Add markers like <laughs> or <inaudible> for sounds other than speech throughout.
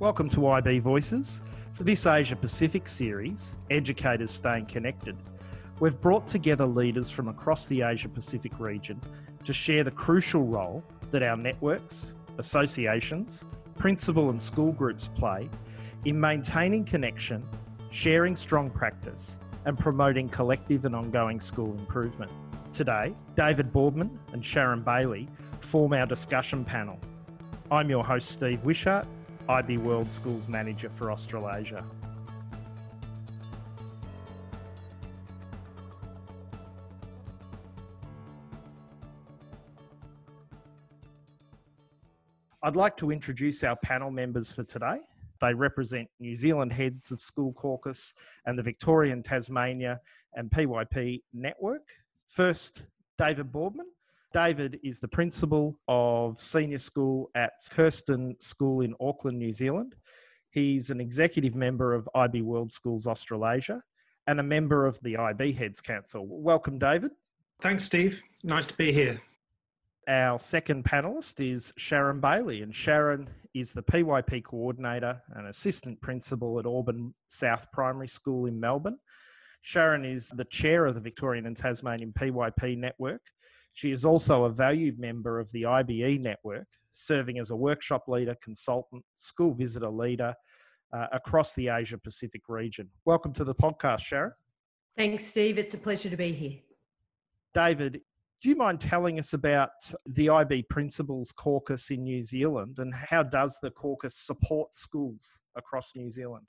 Welcome to IB Voices. For this Asia Pacific series, Educators Staying Connected, we've brought together leaders from across the Asia Pacific region to share the crucial role that our networks, associations, principal and school groups play in maintaining connection, sharing strong practice, and promoting collective and ongoing school improvement. Today, David Boardman and Sharon Bailey form our discussion panel. I'm your host, Steve Wishart, IB World Schools Manager for Australasia. I'd like to introduce our panel members for today. They represent New Zealand heads of School Caucus and the Victorian, Tasmania, and PYP network. First, David Boardman. David is the principal of senior school at Kristin School in Auckland, New Zealand. He's an executive member of IB World Schools Australasia and a member of the IB Heads Council. Welcome, David. Thanks, Steve. Nice to be here. Our second panelist is Sharon Bailey, and Sharon is the PYP coordinator and assistant principal at Auburn South Primary School in Melbourne. Sharon is the chair of the Victorian and Tasmanian PYP network. She is also a valued member of the IBE network, serving as a workshop leader, consultant, school visitor leader uh, across the Asia Pacific region. Welcome to the podcast, Sharon. Thanks, Steve. It's a pleasure to be here. David, do you mind telling us about the IB Principals Caucus in New Zealand and how does the caucus support schools across New Zealand?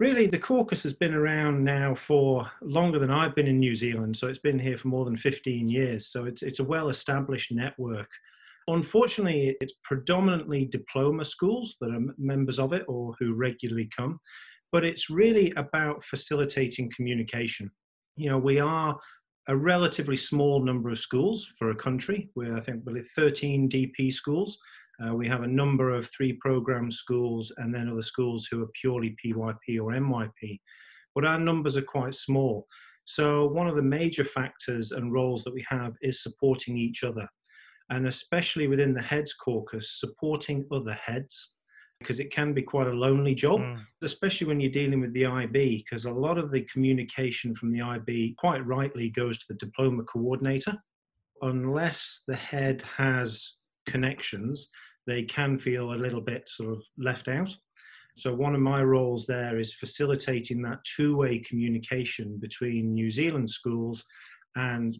Really, the caucus has been around now for longer than I've been in New Zealand, so it's been here for more than 15 years. So it's, it's a well established network. Unfortunately, it's predominantly diploma schools that are members of it or who regularly come, but it's really about facilitating communication. You know, we are a relatively small number of schools for a country. We're, I think, 13 DP schools. Uh, we have a number of three program schools and then other schools who are purely PYP or MYP. But our numbers are quite small. So, one of the major factors and roles that we have is supporting each other. And especially within the heads caucus, supporting other heads, because it can be quite a lonely job, mm. especially when you're dealing with the IB, because a lot of the communication from the IB, quite rightly, goes to the diploma coordinator. Unless the head has connections, they can feel a little bit sort of left out. So, one of my roles there is facilitating that two way communication between New Zealand schools and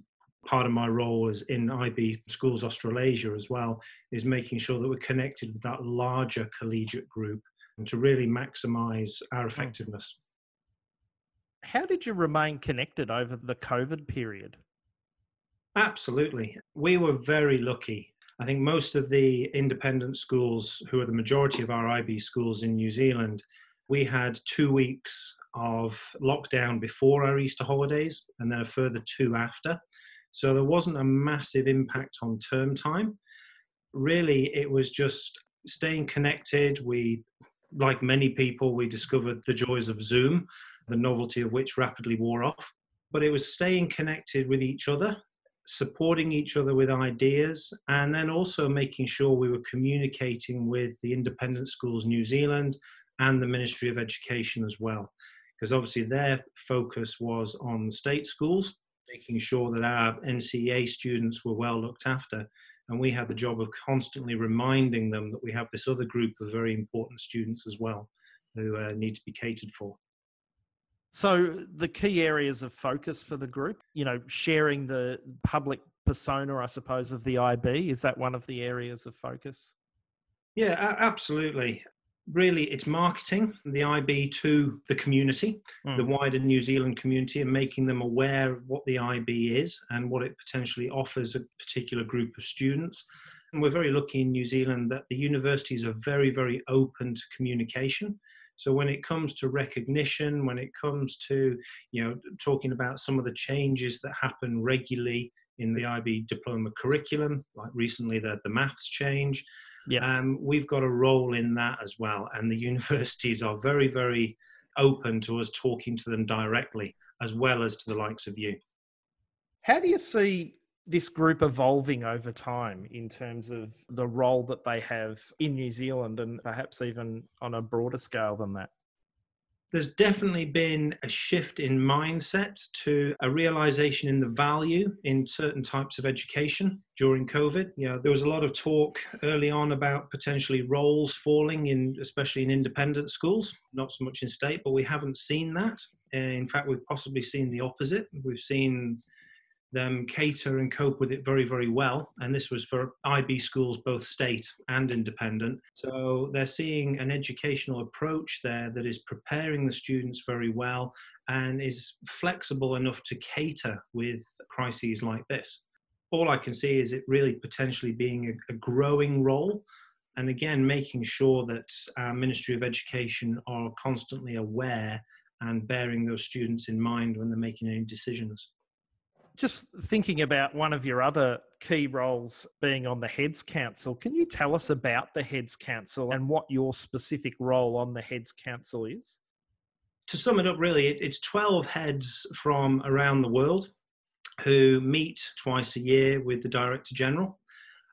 part of my role is in IB Schools Australasia as well, is making sure that we're connected with that larger collegiate group and to really maximize our hmm. effectiveness. How did you remain connected over the COVID period? Absolutely. We were very lucky I think most of the independent schools, who are the majority of our IB schools in New Zealand, we had two weeks of lockdown before our Easter holidays and then a further two after. So there wasn't a massive impact on term time. Really, it was just staying connected. We, like many people, we discovered the joys of Zoom, the novelty of which rapidly wore off. But it was staying connected with each other supporting each other with ideas, and then also making sure we were communicating with the Independent Schools New Zealand and the Ministry of Education as well. Because obviously their focus was on state schools, making sure that our NCEA students were well looked after. And we had the job of constantly reminding them that we have this other group of very important students as well who uh, need to be catered for. So the key areas of focus for the group, you know, sharing the public persona, I suppose, of the IB, is that one of the areas of focus? Yeah, absolutely. Really, it's marketing the IB to the community, mm. the wider New Zealand community, and making them aware of what the IB is and what it potentially offers a particular group of students. And we're very lucky in New Zealand that the universities are very, very open to communication. So when it comes to recognition, when it comes to you know talking about some of the changes that happen regularly in the IB diploma curriculum, like recently the the maths change, yeah. Um, we've got a role in that as well. And the <laughs> universities are very very open to us talking to them directly, as well as to the likes of you. How do you see this group evolving over time in terms of the role that they have in New Zealand and perhaps even on a broader scale than that? There's definitely been a shift in mindset to a realization in the value in certain types of education during COVID. You know, there was a lot of talk early on about potentially rolls falling in, especially in independent schools, not so much in state, but we haven't seen that. In fact, we've possibly seen the opposite. We've seen them cater and cope with it very, very well. And this was for IB schools, both state and independent. So they're seeing an educational approach there that is preparing the students very well and is flexible enough to cater with crises like this. All I can see is it really potentially being a, a growing role. And again, making sure that our Ministry of Education are constantly aware and bearing those students in mind when they're making any decisions. Just thinking about one of your other key roles being on the Heads Council, can you tell us about the Heads Council and what your specific role on the Heads Council is? To sum it up, really, it's 12 heads from around the world who meet twice a year with the Director General.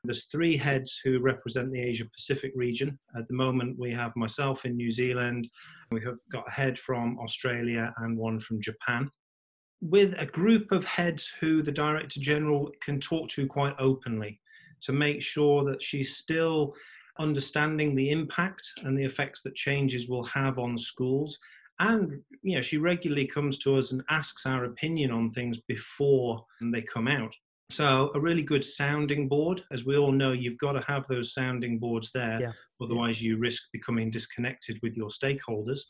There's three heads who represent the Asia Pacific region. At the moment, we have myself in New Zealand, we have got a head from Australia and one from Japan with a group of heads who the Director General can talk to quite openly to make sure that she's still understanding the impact and the effects that changes will have on schools. And you know, she regularly comes to us and asks our opinion on things before they come out. So a really good sounding board, as we all know, you've got to have those sounding boards there, yeah. otherwise you risk becoming disconnected with your stakeholders.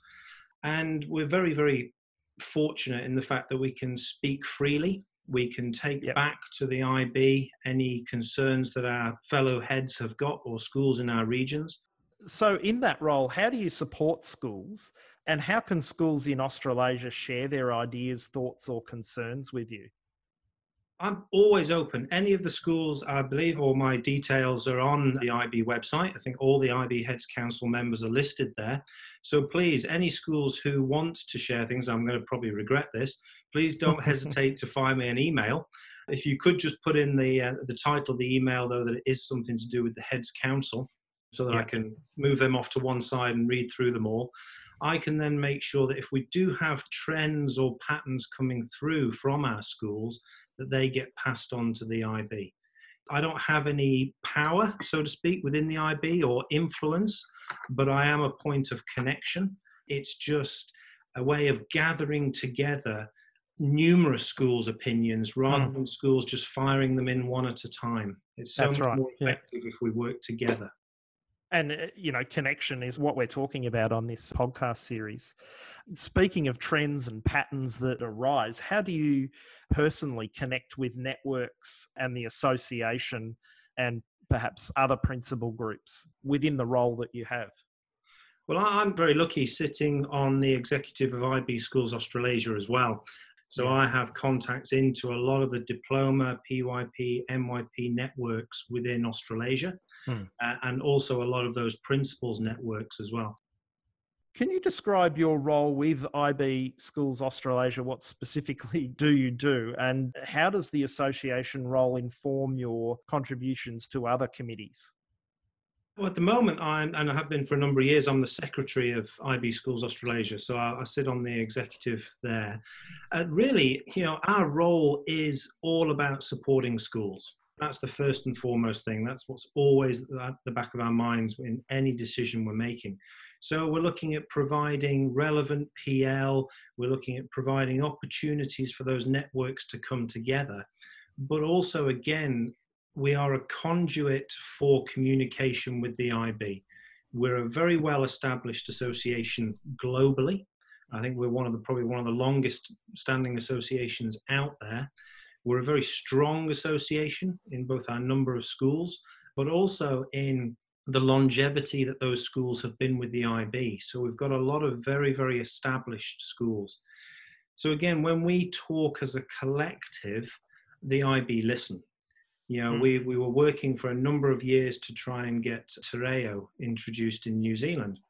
And we're very, very fortunate in the fact that we can speak freely. We can take yep. back to the IB any concerns that our fellow heads have got or schools in our regions. So, in that role, how do you support schools and how can schools in Australasia share their ideas, thoughts, or concerns with you? I'm always open. Any of the schools, I believe, all my details are on the IB website. I think all the IB Heads Council members are listed there. So please, any schools who want to share things, I'm going to probably regret this, please don't <laughs> hesitate to fire me an email. If you could just put in the, uh, the title of the email, though, that it is something to do with the Heads Council, so that yeah. I can move them off to one side and read through them all. I can then make sure that if we do have trends or patterns coming through from our schools, that they get passed on to the IB. I don't have any power, so to speak, within the IB or influence, but I am a point of connection. It's just a way of gathering together numerous schools' opinions rather mm. than schools just firing them in one at a time. It's so That's much right. more effective yeah. if we work together and uh, you know connection is what we're talking about on this podcast series. Speaking of trends and patterns that arise how do you personally connect with networks and the association and perhaps other principal groups within the role that you have? Well i'm very lucky sitting on the executive of ib schools australasia as well so. I have contacts into a lot of the diploma, PYP, MYP networks within Australasia, hmm. uh, and also a lot of those principals networks as well. Can you describe your role with IB Schools Australasia? What specifically <laughs> do you do, and how does the association role inform your contributions to other committees? Well, at the moment, I'm, and I have been for a number of years, I'm the secretary of IB Schools Australasia. So I, I sit on the executive there. Uh, really, you know, our role is all about supporting schools. That's the first and foremost thing. That's what's always at the back of our minds in any decision we're making. So we're looking at providing relevant PL, we're looking at providing opportunities for those networks to come together, but also, again, we are a conduit for communication with the IB. We're a very well established association globally. I think we're one of the probably one of the longest standing associations out there. We're a very strong association in both our number of schools, but also in the longevity that those schools have been with the IB. So we've got a lot of very, very established schools. So again, when we talk as a collective, the IB listen. You know, mm. we, we were working for a number of years to try and get Te Reo introduced in New Zealand.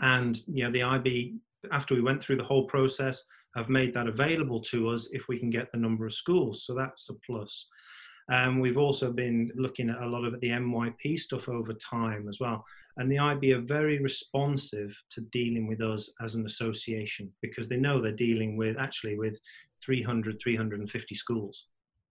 And, you know, the IB, after we went through the whole process, have made that available to us if we can get the number of schools. So that's a plus. Um, we've also been looking at a lot of the MYP stuff over time as well. And the IB are very responsive to dealing with us as an association because they know they're dealing with actually with 300, 350 schools.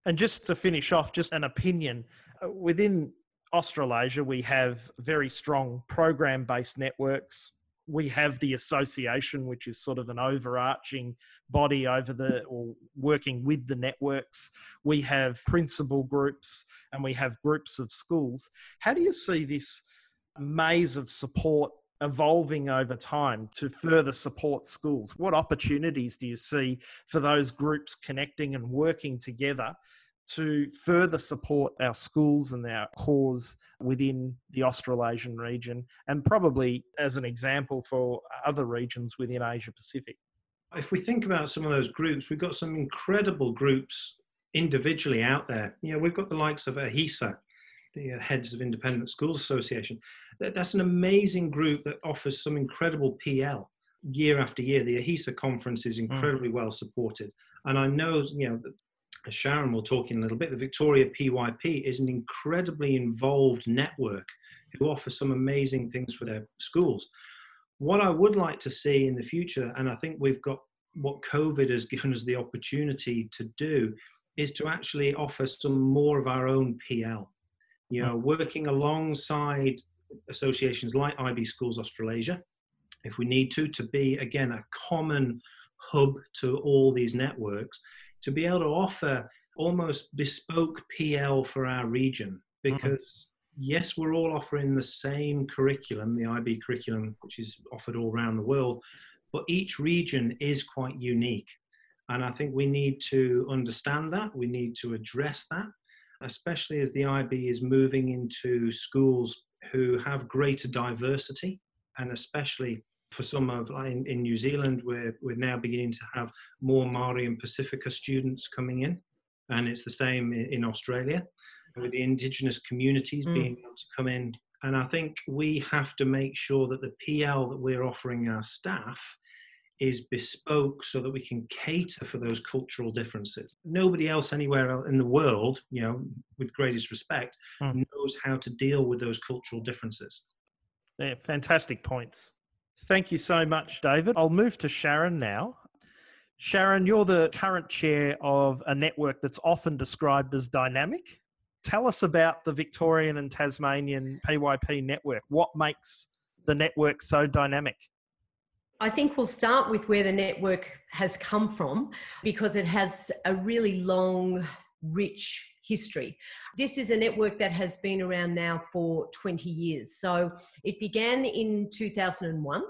And just to finish off, just an opinion uh, within Australasia, we have very strong program based networks we have the association, which is sort of an overarching body over the or working with the networks. We have principal groups and we have groups of schools. How do you see this maze of support evolving over time to further support schools? What opportunities do you see for those groups connecting and working together to further support our schools and our cause within the Australasian region, and probably as an example for other regions within Asia Pacific. If we think about some of those groups, we've got some incredible groups individually out there. You know, we've got the likes of AHISA, the uh, Heads of Independent Schools Association. That's an amazing group that offers some incredible PL year after year. The AHISA conference is hmm. incredibly mm. well supported. And I know, you know, as Sharon will talk in a little bit, the Victoria PYP is an incredibly involved network who offer some amazing things for their schools. What I would like to see in the future, and I think we've got what COVID has given us the opportunity to do, is to actually offer some more of our own PL. You know, working alongside associations like IB Schools Australasia, if we need to, to be again a common hub to all these networks to be able to offer almost bespoke PL for our region mm-hmm. because yes, we're all offering the same curriculum, the IB curriculum, which is offered all around the world, but each region is quite unique. And I think we need to understand that, we need to address that, especially as the IB is moving into schools who have greater diversity and especially for some of in, in New Zealand, we're we're now beginning to have more Maori and Pacifica students coming in, and it's the same in, in Australia with the indigenous communities mm. being able to come in. And I think we have to make sure that the PL that we're offering our staff is bespoke so that we can cater for those cultural differences. Nobody else anywhere in the world, you know, with greatest respect, mm. knows how to deal with those cultural differences. Yeah, fantastic points. Thank you so much, David. I'll move to Sharon now. Sharon, you're the current chair of a network that's often described as dynamic. Tell us about the Victorian and Tasmanian PYP network. What makes the network so dynamic? I think we'll start with where the network has come from because it has a really long, rich history. This is a network that has been around now for 20 years. So it began in 2001,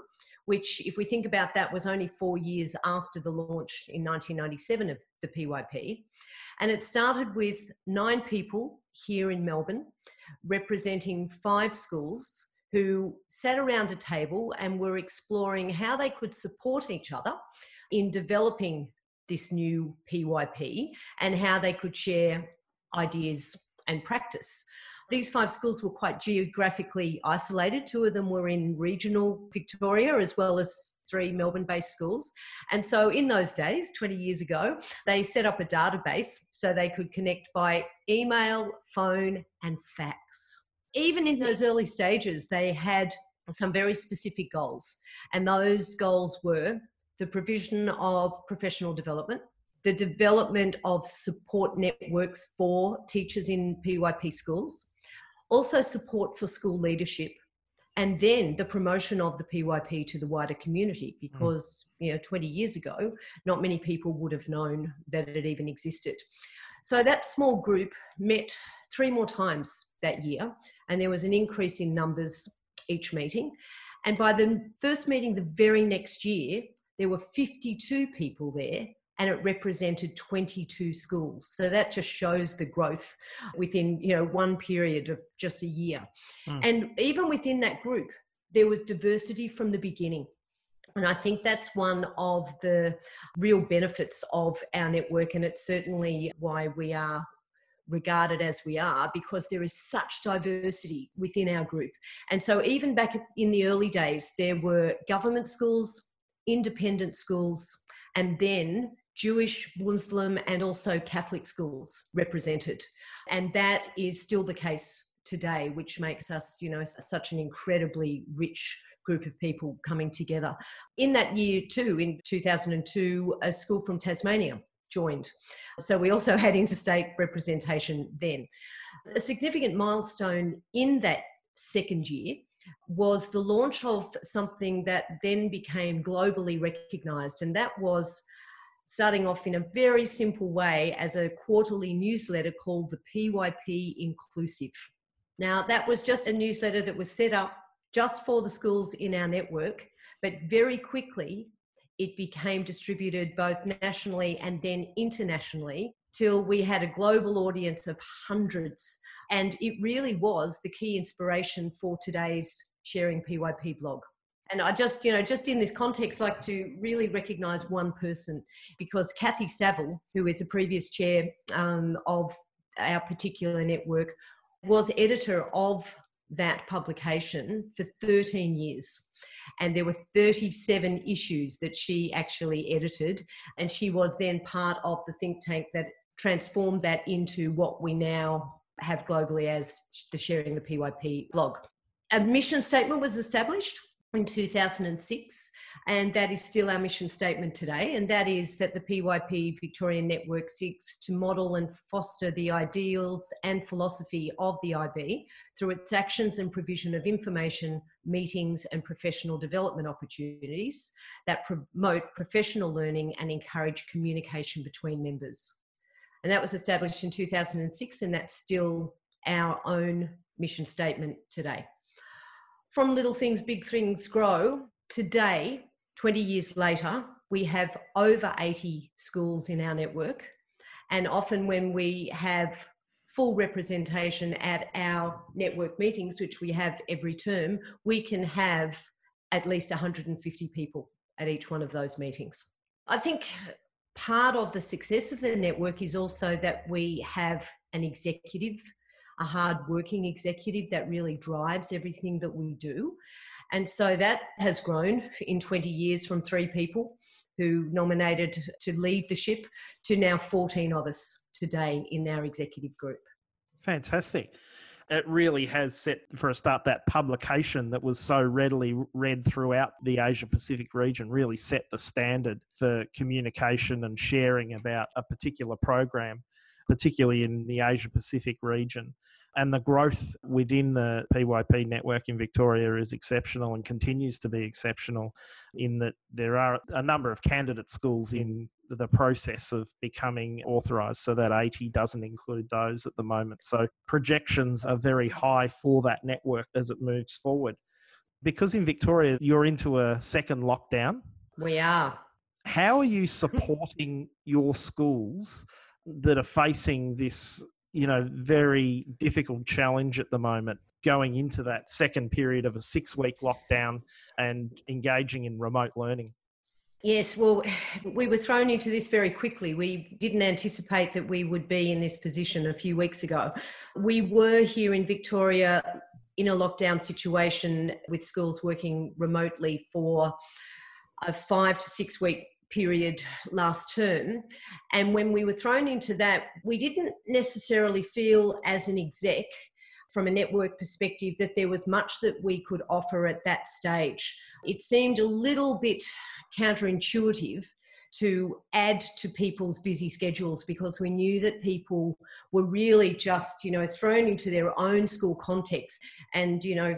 which, if we think about that, was only four years after the launch in 1997 of the PYP. And it started with nine people here in Melbourne representing five schools who sat around a table and were exploring how they could support each other in developing this new PYP and how they could share ideas and practice. These five schools were quite geographically isolated. Two of them were in regional Victoria, as well as three Melbourne based schools. And so, in those days, 20 years ago, they set up a database so they could connect by email, phone, and fax. Even in those early stages, they had some very specific goals. And those goals were the provision of professional development, the development of support networks for teachers in PYP schools, also support for school leadership, and then the promotion of the PYP to the wider community hmm. because mm. you know 20 years ago not many people would have known that it even existed. So that small group met three more times that year and there was an increase in numbers each meeting and by the first meeting the very next year there were 52 people there and it represented 22 schools. So that just shows the growth within, you know, one period of just a year. Mm. And even within that group, there was diversity from the beginning. And I think that's one of the real benefits of our network, and it's certainly why we are regarded as we are because there is such diversity within our group. And so, even back in the early days, there were government schools, independent schools, and then Jewish, Muslim, and also Catholic schools represented. And that is still the case today, which makes us, you know, such an incredibly rich group of people coming together. In that year, too, in 2002, a school from Tasmania joined. So we also <laughs> had interstate representation then. A significant milestone in that second year was the launch of something that then became globally recognized, and that was starting off in a very simple way as a quarterly newsletter called the PYP Inclusive. Now, that was just a newsletter that was set up just for the schools in our network, but very quickly it became distributed both nationally and then internationally till we had a global audience of hundreds. And it really was the key inspiration for today's Sharing PYP blog. And I just, you know, just in this context, like to really recognize one person because Kathy Saville, who is a previous chair um, of our particular network, was editor of that publication for 13 years. And there were 37 issues that she actually edited. And she was then part of the think tank that transformed that into what we now have globally as the Sharing the PYP blog. A mission statement was established in 2006, and that is still our mission statement today. And that is that the PYP Victorian Network seeks to model and foster the ideals and philosophy of the IB through its actions and provision of information, meetings, and professional development opportunities that promote professional learning and encourage communication between members. And that was established in 2006, and that's still our own mission statement today from little things, big things grow. Today, 20 years later, we have over 80 schools in our network. And often, when we have full representation at our network meetings, which we have every term, we can have at least 150 people at each one of those meetings. I think part of the success of the network is also that we have an executive a hard working executive that really drives everything that we do. And so that has grown in 20 years from three people who nominated to lead the ship to now 14 of us today in our executive group. Fantastic. It really has set, for a start, that publication that was so readily read throughout the Asia Pacific region really set the standard for communication and sharing about a particular program particularly in the Asia Pacific region. And the growth within the PYP network in Victoria is exceptional and continues to be exceptional in that there are a number of candidate schools in the process of becoming authorised. So that 80 doesn't include those at the moment. So projections are very high for that network as it moves forward. Because in Victoria, you're into a second lockdown. We are. How are you supporting your schools that are facing this, you know, very difficult challenge at the moment going into that second period of a six week lockdown and engaging in remote learning? Yes, well, we were thrown into this very quickly. We didn't anticipate that we would be in this position a few weeks ago. We were here in Victoria in a lockdown situation with schools working remotely for a five to six week period last term. And when we were thrown into that, we didn't necessarily feel as an exec from a network perspective that there was much that we could offer at that stage. It seemed a little bit counterintuitive to add to people's busy schedules because we knew that people were really just you know thrown into their own school context and you know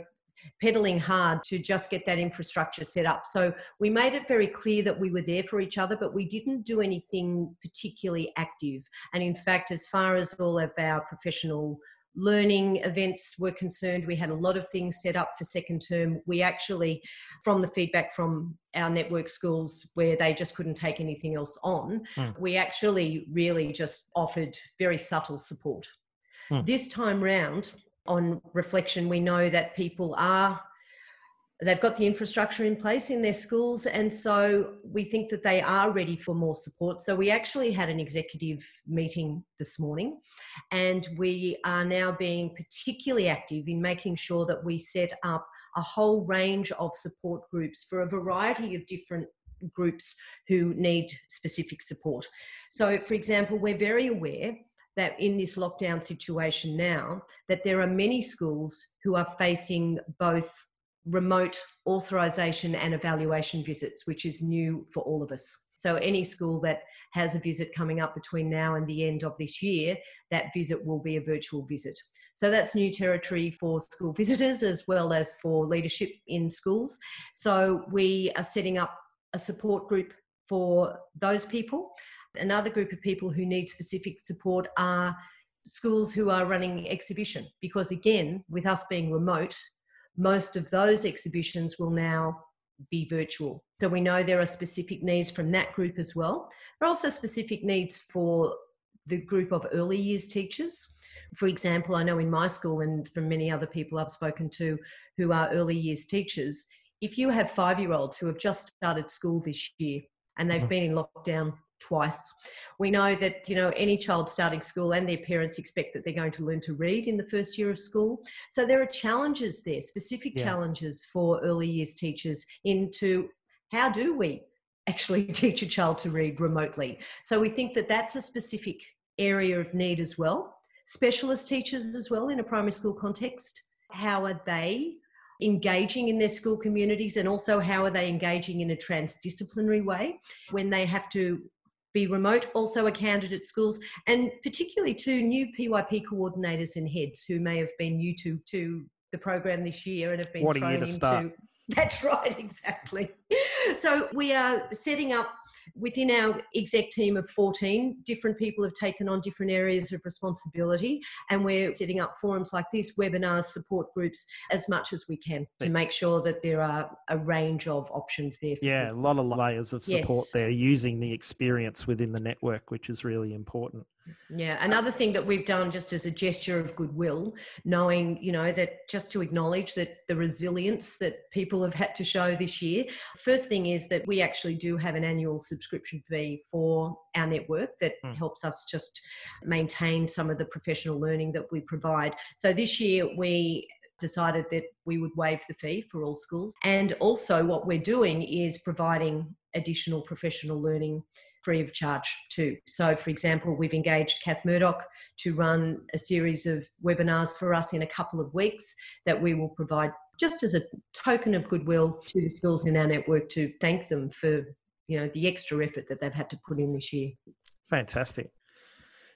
pedaling hard to just get that infrastructure set up. So we made it very clear that we were there for each other, but we didn't do anything particularly active. And in fact, as far as all of our professional learning events were concerned, we had a lot of things set up for second term. We actually, from the feedback from our network schools where they just couldn't take anything else on, mm. we actually really just offered very subtle support. Mm. This time round, on reflection, we know that people are they've got the infrastructure in place in their schools and so we think that they are ready for more support. So we actually had an executive meeting this morning and we are now being particularly active in making sure that we set up a whole range of support groups for a variety of different groups who need specific support. So for example we're very aware that in this lockdown situation now, that there are many schools who are facing both remote authorization and evaluation visits, which is new for all of us. So, any school that has a visit coming up between now and the end of this year, that visit will be a virtual visit. So, that's new territory for school visitors as well as for leadership in schools. So, we are setting up a support group for those people. Another group of people who need specific support are schools who are running exhibition because again with us being remote most of those exhibitions will now be virtual. So we know there are specific needs from that group as well. There are also specific needs for the group of early years teachers. For example, I know in my school and from many other people I've spoken to who are early years teachers, if you have five year olds who have just started school this year and they've mm-hmm. been in lockdown twice. We know that you know any child starting school and their parents expect that they're going to learn to read in the first year of school. So there are challenges there, specific yeah. challenges for early years teachers into how do we actually <laughs> teach a child to read remotely. So we think that that's a specific area of need as well. Specialist teachers as well in a primary school context. How are they engaging in their school communities and also how are they engaging in a transdisciplinary way when they have to be remote, also a candidate schools, and particularly to new PYP coordinators and heads who may have been new to, to the program this year and have been what thrown into. Start. <laughs> That's right, exactly. So we are setting up within our exec team of 14, different people have taken on different areas of responsibility, and we're setting up forums like this, webinars, support groups, as much as we can to make sure that there are a range of options there. yeah, people. a lot of layers of support yes. there using the experience within the network, which is really important. Yeah, another thing that we've done just as a gesture of goodwill, knowing, you know, that just to acknowledge that the resilience that people have had to show this year. First thing is that we actually do have an annual subscription fee for our network that mm. helps us just maintain some of the professional learning that we provide. So this year we decided that we would waive the fee for all schools. And also, what we're doing is providing additional professional learning free of charge too. So, for example, we've engaged Kath Murdoch to run a series of webinars for us in a couple of weeks that we will provide just as a token of goodwill to the schools in our network to thank them for you know the extra effort that they've had to put in this year. Fantastic.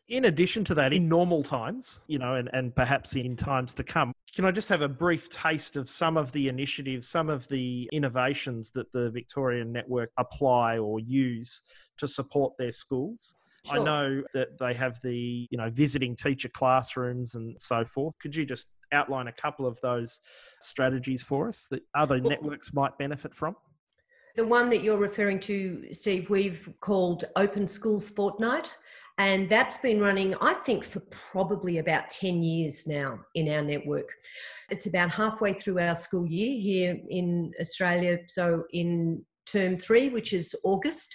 In addition to that, in normal times, you know, and, and perhaps in times to come, can I just have a brief taste of some of the initiatives, some of the innovations that the Victorian Network apply or use to support their schools? Sure. I know that they have the, you know, visiting teacher classrooms and so forth. Could you just outline a couple of those strategies for us that other well, networks might benefit from? The one that you're referring to, Steve, we've called Open Schools Fortnight. And that's been running, I think, for probably about 10 years now in our network. It's about halfway through our school year here in Australia. So, in term three, which is August.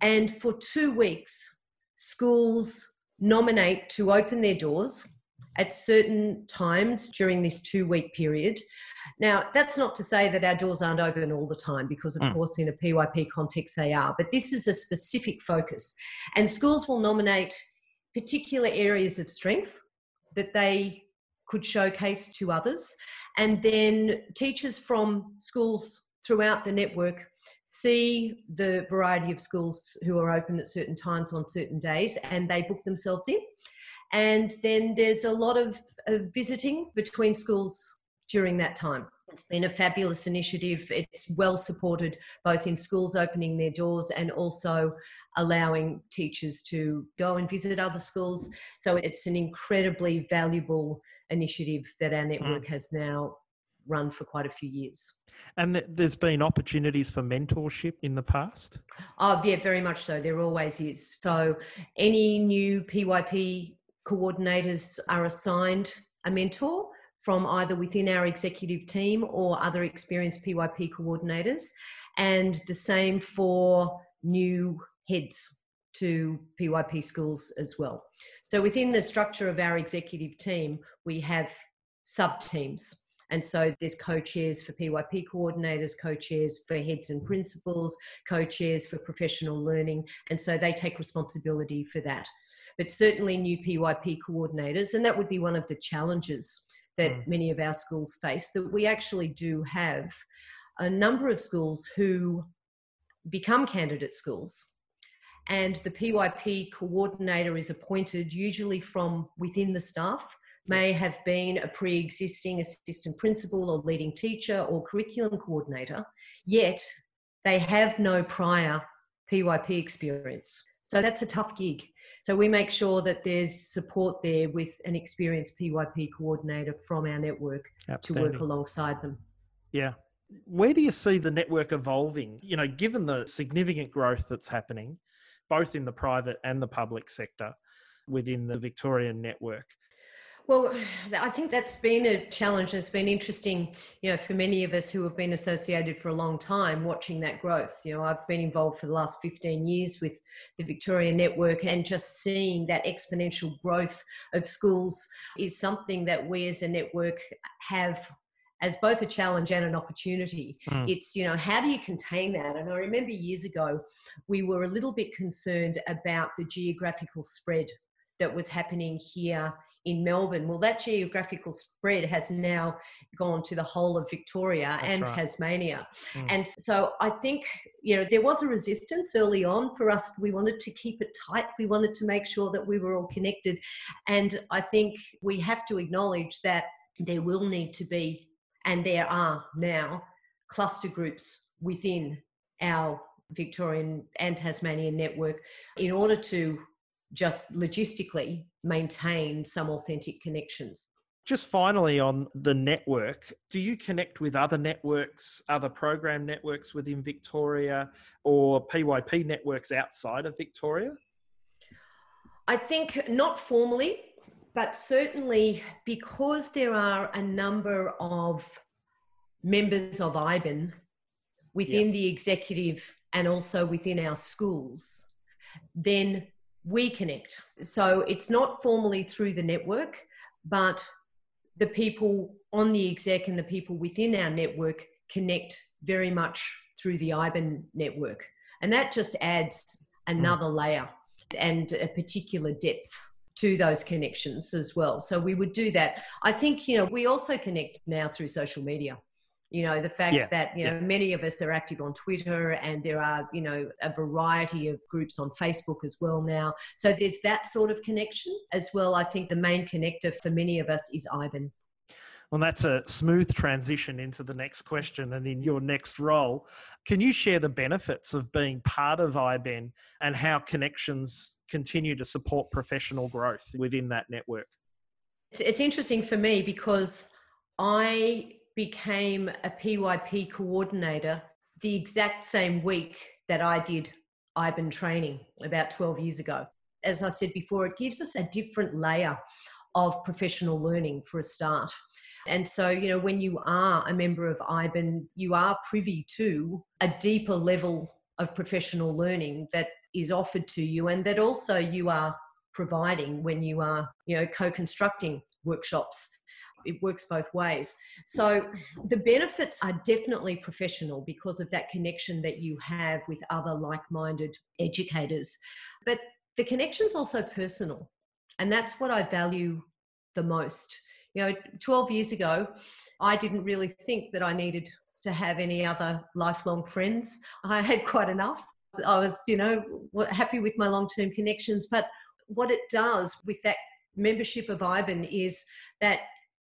And for two weeks, schools nominate to open their doors at certain times during this two week period now, that's not to say that our doors aren't open all the time, because of mm. course, in a PYP context, they are. But this is a specific focus. And schools will nominate particular areas of strength that they could showcase to others. And then teachers from schools throughout the network see the variety of schools who are open at certain times on certain days and they book themselves in. And then there's a lot of, of visiting between schools during that time. It's been a fabulous initiative. It's well supported both in schools opening their doors and also allowing teachers to go and visit other schools. So it's an incredibly valuable initiative that our network mm. has now run for quite a few years. And there's been opportunities for mentorship in the past? Oh, yeah, very much so. There always is. So any new PYP coordinators are assigned a mentor from either within our executive team or other experienced PYP coordinators, and the same for new heads to PYP schools as well. So within the structure of our executive team, we have sub teams. And so there's co-chairs for PYP coordinators, co-chairs for heads and principals, co-chairs for professional learning. And so they take responsibility for that. but certainly new PYP coordinators. And that would be one of the challenges that mm. many of our schools face that we actually do have a number of schools who become candidate schools and the PYP coordinator is appointed usually from within the staff may have been a pre existing assistant principal or leading teacher or curriculum coordinator, yet they have no prior PYP experience. So that's a tough gig. So we make sure that there's support there with an experienced PYP coordinator from our network to work alongside them. Yeah. Where do you see the network evolving? You know, given the significant growth that's happening, both in the private and the public sector within the Victorian network, well, <sighs> I think that's been a challenge. It's been interesting, you know, for many of us who have been associated for a long time watching that growth. You know, I've been involved for the last 15 years with the Victoria Network and just seeing that exponential growth of schools is something that we as a network have as both a challenge and an opportunity. Mm. It's, you know, how do you contain that? And I remember years ago, we were a little bit concerned about the geographical spread that was happening here in Melbourne. Well, that geographical spread has now gone to the whole of Victoria That's and right. Tasmania. Mm. And so I think, you know, there was a resistance early on for us. We wanted to keep it tight. We wanted to make sure that we were all connected. And I think we have to acknowledge that there will need to be, and there are now, cluster groups within our Victorian and Tasmanian network in order to just logistically maintain some authentic connections. Just finally on the network, do you connect with other networks, other program networks within Victoria or PYP networks outside of Victoria? I think not formally, but certainly because there are a number of members of IBAN within the executive and also within our schools, then we connect. So it's not formally through the network, but the people on the exec and the people within our network connect very much through the IBAN network. And that just adds another mm. layer and a particular depth to those connections as well. So we would do that. I think, you know, we also connect now through social media you know the fact yeah, that you know yeah. many of us are active on twitter and there are you know a variety of groups on facebook as well now so there's that sort of connection as well i think the main connector for many of us is iban well, that's a smooth transition into the next question and in your next role. Can you share the benefits of being part of IBAN and how connections continue to support professional growth within that network? It's, it's interesting for me because I became a PYP coordinator the exact same week that I did IBAN training about 12 years ago. As I said before, it gives us a different layer of professional learning for a start. And so, you know, when you are a member of IBAN, you are privy to a deeper level of professional learning that is offered to you and that also you are providing when you are, you know, co-constructing workshops it works both ways. So the benefits are definitely professional because of that connection that you have with other like minded educators. But the connection is also personal. And that's what I value the most. You know, 12 years ago, I didn't really think that I needed to have any other lifelong friends. I had quite enough. I was, you know, happy with my long term connections. But what it does with that membership of IBAN is that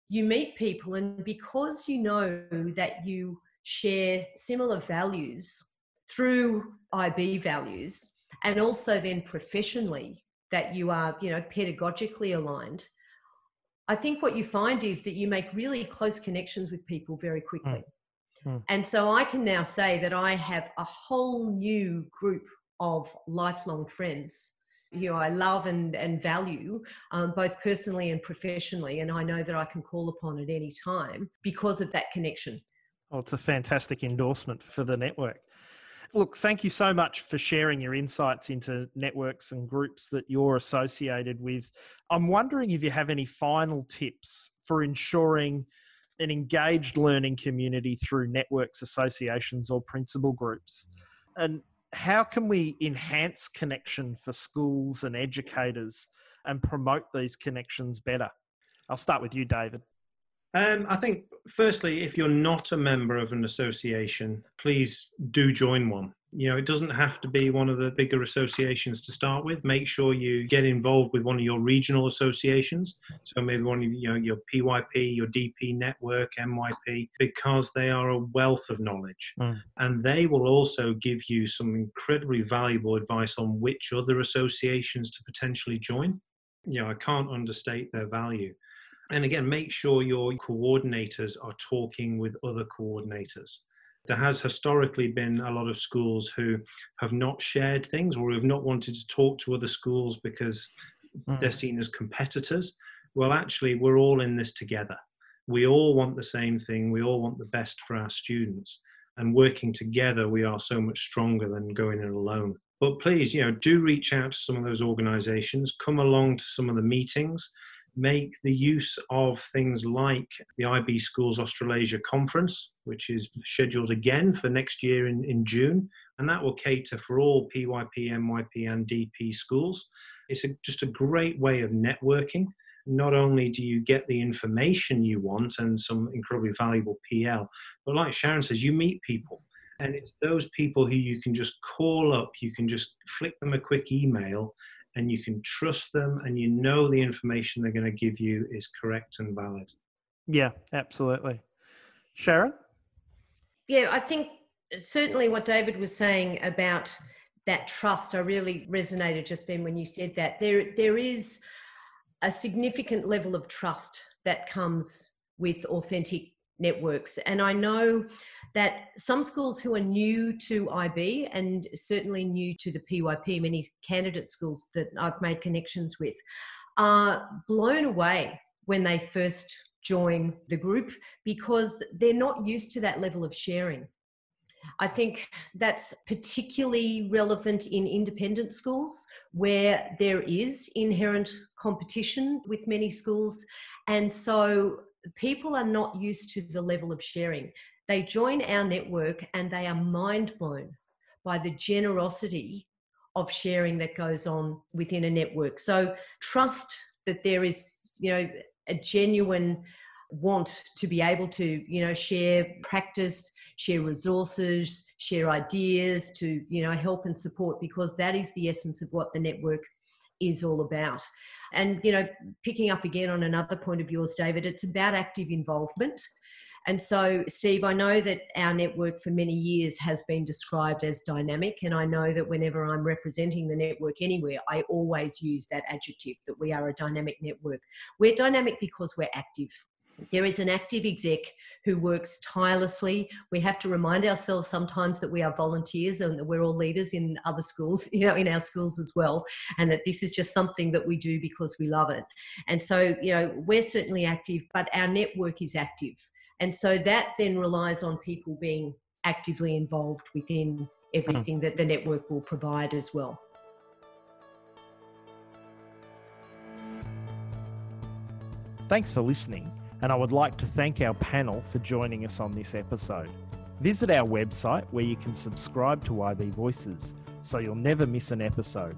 you meet people, and because you know that you share similar values through IB values, and also then professionally that you are, you know, pedagogically aligned. I think what you find is that you make really close connections with people very quickly. Mm. Mm. And so I can now say that I have a whole new group of lifelong friends you know I love and and value um, both personally and professionally, and I know that I can call upon at any time because of that connection. Well, it's a fantastic endorsement for the network. Look, thank you so much for sharing your insights into networks and groups that you're associated with. I'm wondering if you have any final tips for ensuring an engaged learning community through networks, associations, or principal groups. And how can we enhance connection for schools and educators and promote these connections better? I'll start with you, David. Um, I think, firstly, if you're not a member of an association, please do join one. You know, it doesn't have to be one of the bigger associations to start with. Make sure you get involved with one of your regional associations. So maybe one of you know your PYP, your DP network, MYP, because they are a wealth of knowledge, mm. and they will also give you some incredibly valuable advice on which other associations to potentially join. You know, I can't understate their value. And again, make sure your coordinators are talking with other coordinators. There has historically been a lot of schools who have not shared things or have not wanted to talk to other schools because mm. they're seen as competitors. Well, actually, we're all in this together. We all want the same thing. We all want the best for our students. And working together, we are so much stronger than going it alone. But please, you know, do reach out to some of those organizations, come along to some of the meetings make the use of things like the IB Schools Australasia Conference, which is scheduled again for next year in, in June, and that will cater for all PYP, MYP, and DP schools. It's a, just a great way of networking. Not only do you get the information you want and some incredibly valuable PL, but like Sharon says, you meet people. And it's those people who you can just call up, you can just flick them a quick email, and you can trust them and you know the information they're going to give you is correct and valid. Yeah, absolutely. Sharon? Yeah, I think certainly what David was saying about that trust, I really resonated just then when you said that. There, there is a significant level of trust that comes with authentic networks. And I know that some schools who are new to IB and certainly new to the PYP, many candidate schools that I've made connections with, are blown away when they first join the group because they're not used to that level of sharing. I think that's particularly relevant in independent schools where there is inherent competition with many schools. And so people are not used to the level of sharing. They join our network and they are mind blown by the generosity of sharing that goes on within a network. So trust that there is, you know, a genuine want to be able to, you know, share practice, share resources, share ideas to, you know, help and support because that is the essence of what the network is all about. And, you know, picking up again on another point of yours, David, it's about active involvement. And so, Steve, I know that our network for many years has been described as dynamic. And I know that whenever I'm representing the network anywhere, I always use that adjective that we are a dynamic network. We're dynamic because we're active. There is an active exec who works tirelessly. We have to remind ourselves sometimes that we are volunteers and that we're all leaders in other schools, <laughs> you know, in our schools as well, and that this is just something that we do because we love it. And so, you know, we're certainly active, but our network is active. And so that then relies on people being actively involved within everything mm. that the network will provide as well. Thanks for listening, and I would like to thank our panel for joining us on this episode. Visit our website where you can subscribe to IB Voices so you'll never miss an episode.